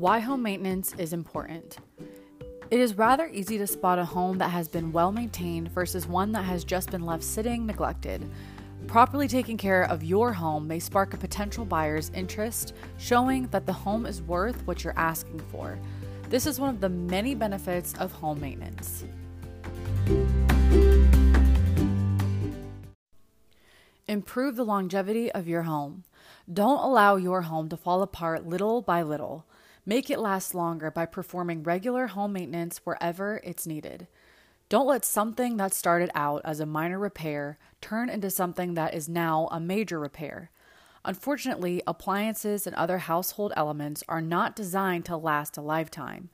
Why home maintenance is important. It is rather easy to spot a home that has been well maintained versus one that has just been left sitting neglected. Properly taking care of your home may spark a potential buyer's interest, showing that the home is worth what you're asking for. This is one of the many benefits of home maintenance. Improve the longevity of your home. Don't allow your home to fall apart little by little. Make it last longer by performing regular home maintenance wherever it's needed. Don't let something that started out as a minor repair turn into something that is now a major repair. Unfortunately, appliances and other household elements are not designed to last a lifetime.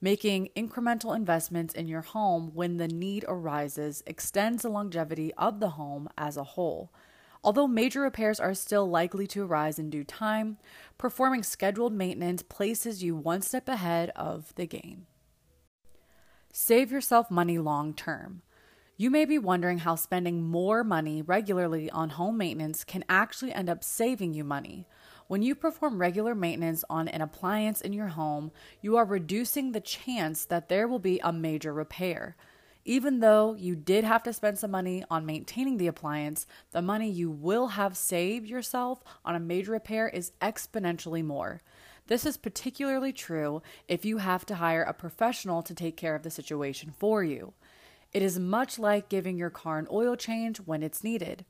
Making incremental investments in your home when the need arises extends the longevity of the home as a whole. Although major repairs are still likely to arise in due time, performing scheduled maintenance places you one step ahead of the game. Save yourself money long term. You may be wondering how spending more money regularly on home maintenance can actually end up saving you money. When you perform regular maintenance on an appliance in your home, you are reducing the chance that there will be a major repair. Even though you did have to spend some money on maintaining the appliance, the money you will have saved yourself on a major repair is exponentially more. This is particularly true if you have to hire a professional to take care of the situation for you. It is much like giving your car an oil change when it's needed.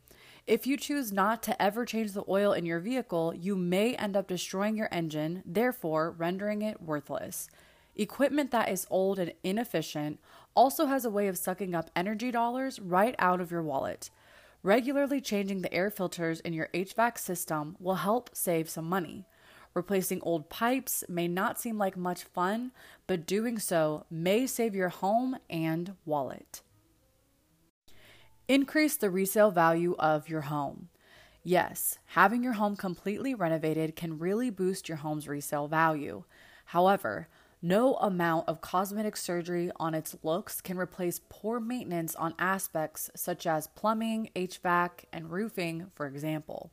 If you choose not to ever change the oil in your vehicle, you may end up destroying your engine, therefore rendering it worthless. Equipment that is old and inefficient also has a way of sucking up energy dollars right out of your wallet. Regularly changing the air filters in your HVAC system will help save some money. Replacing old pipes may not seem like much fun, but doing so may save your home and wallet. Increase the resale value of your home. Yes, having your home completely renovated can really boost your home's resale value. However, no amount of cosmetic surgery on its looks can replace poor maintenance on aspects such as plumbing, HVAC, and roofing, for example.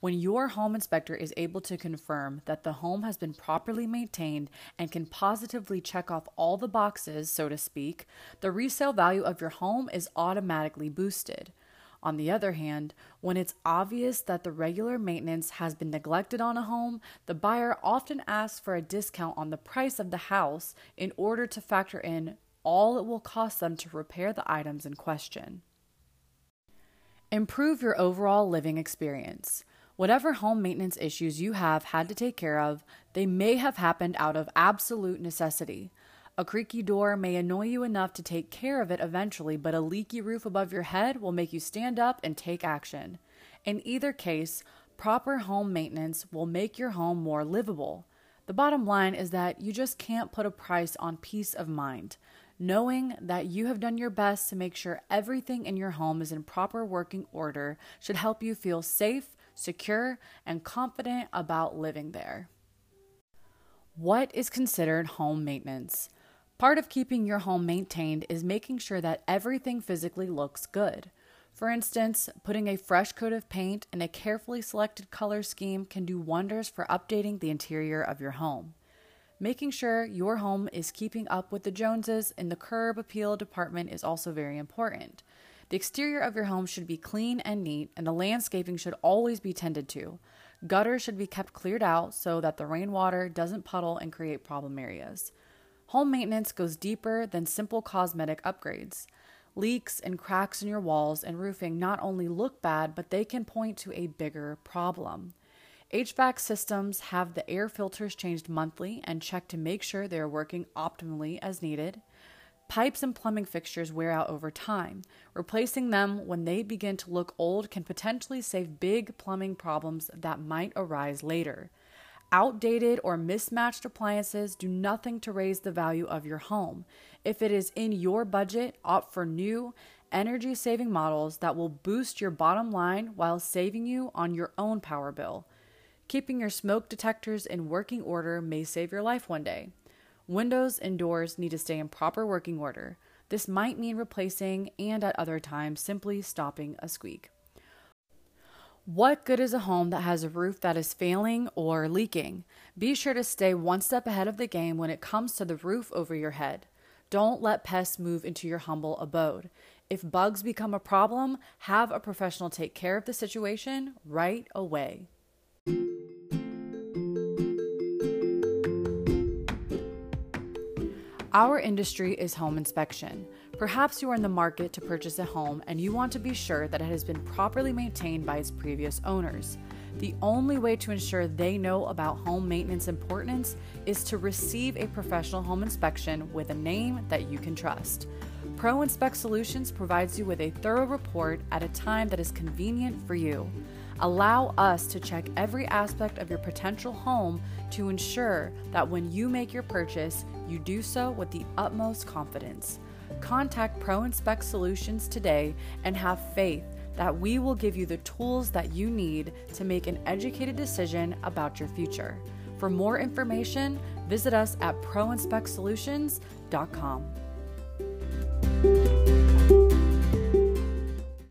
When your home inspector is able to confirm that the home has been properly maintained and can positively check off all the boxes, so to speak, the resale value of your home is automatically boosted. On the other hand, when it's obvious that the regular maintenance has been neglected on a home, the buyer often asks for a discount on the price of the house in order to factor in all it will cost them to repair the items in question. Improve your overall living experience. Whatever home maintenance issues you have had to take care of, they may have happened out of absolute necessity. A creaky door may annoy you enough to take care of it eventually, but a leaky roof above your head will make you stand up and take action. In either case, proper home maintenance will make your home more livable. The bottom line is that you just can't put a price on peace of mind. Knowing that you have done your best to make sure everything in your home is in proper working order should help you feel safe, secure, and confident about living there. What is considered home maintenance? Part of keeping your home maintained is making sure that everything physically looks good. For instance, putting a fresh coat of paint and a carefully selected color scheme can do wonders for updating the interior of your home. Making sure your home is keeping up with the Joneses in the curb appeal department is also very important. The exterior of your home should be clean and neat, and the landscaping should always be tended to. Gutters should be kept cleared out so that the rainwater doesn't puddle and create problem areas. Home maintenance goes deeper than simple cosmetic upgrades. Leaks and cracks in your walls and roofing not only look bad, but they can point to a bigger problem. HVAC systems have the air filters changed monthly and checked to make sure they are working optimally as needed. Pipes and plumbing fixtures wear out over time. Replacing them when they begin to look old can potentially save big plumbing problems that might arise later. Outdated or mismatched appliances do nothing to raise the value of your home. If it is in your budget, opt for new, energy saving models that will boost your bottom line while saving you on your own power bill. Keeping your smoke detectors in working order may save your life one day. Windows and doors need to stay in proper working order. This might mean replacing and at other times simply stopping a squeak. What good is a home that has a roof that is failing or leaking? Be sure to stay one step ahead of the game when it comes to the roof over your head. Don't let pests move into your humble abode. If bugs become a problem, have a professional take care of the situation right away. Our industry is home inspection. Perhaps you are in the market to purchase a home and you want to be sure that it has been properly maintained by its previous owners. The only way to ensure they know about home maintenance importance is to receive a professional home inspection with a name that you can trust. Pro Inspect Solutions provides you with a thorough report at a time that is convenient for you. Allow us to check every aspect of your potential home to ensure that when you make your purchase, you do so with the utmost confidence. Contact Pro Inspect Solutions today and have faith that we will give you the tools that you need to make an educated decision about your future. For more information, visit us at proinspectsolutions.com.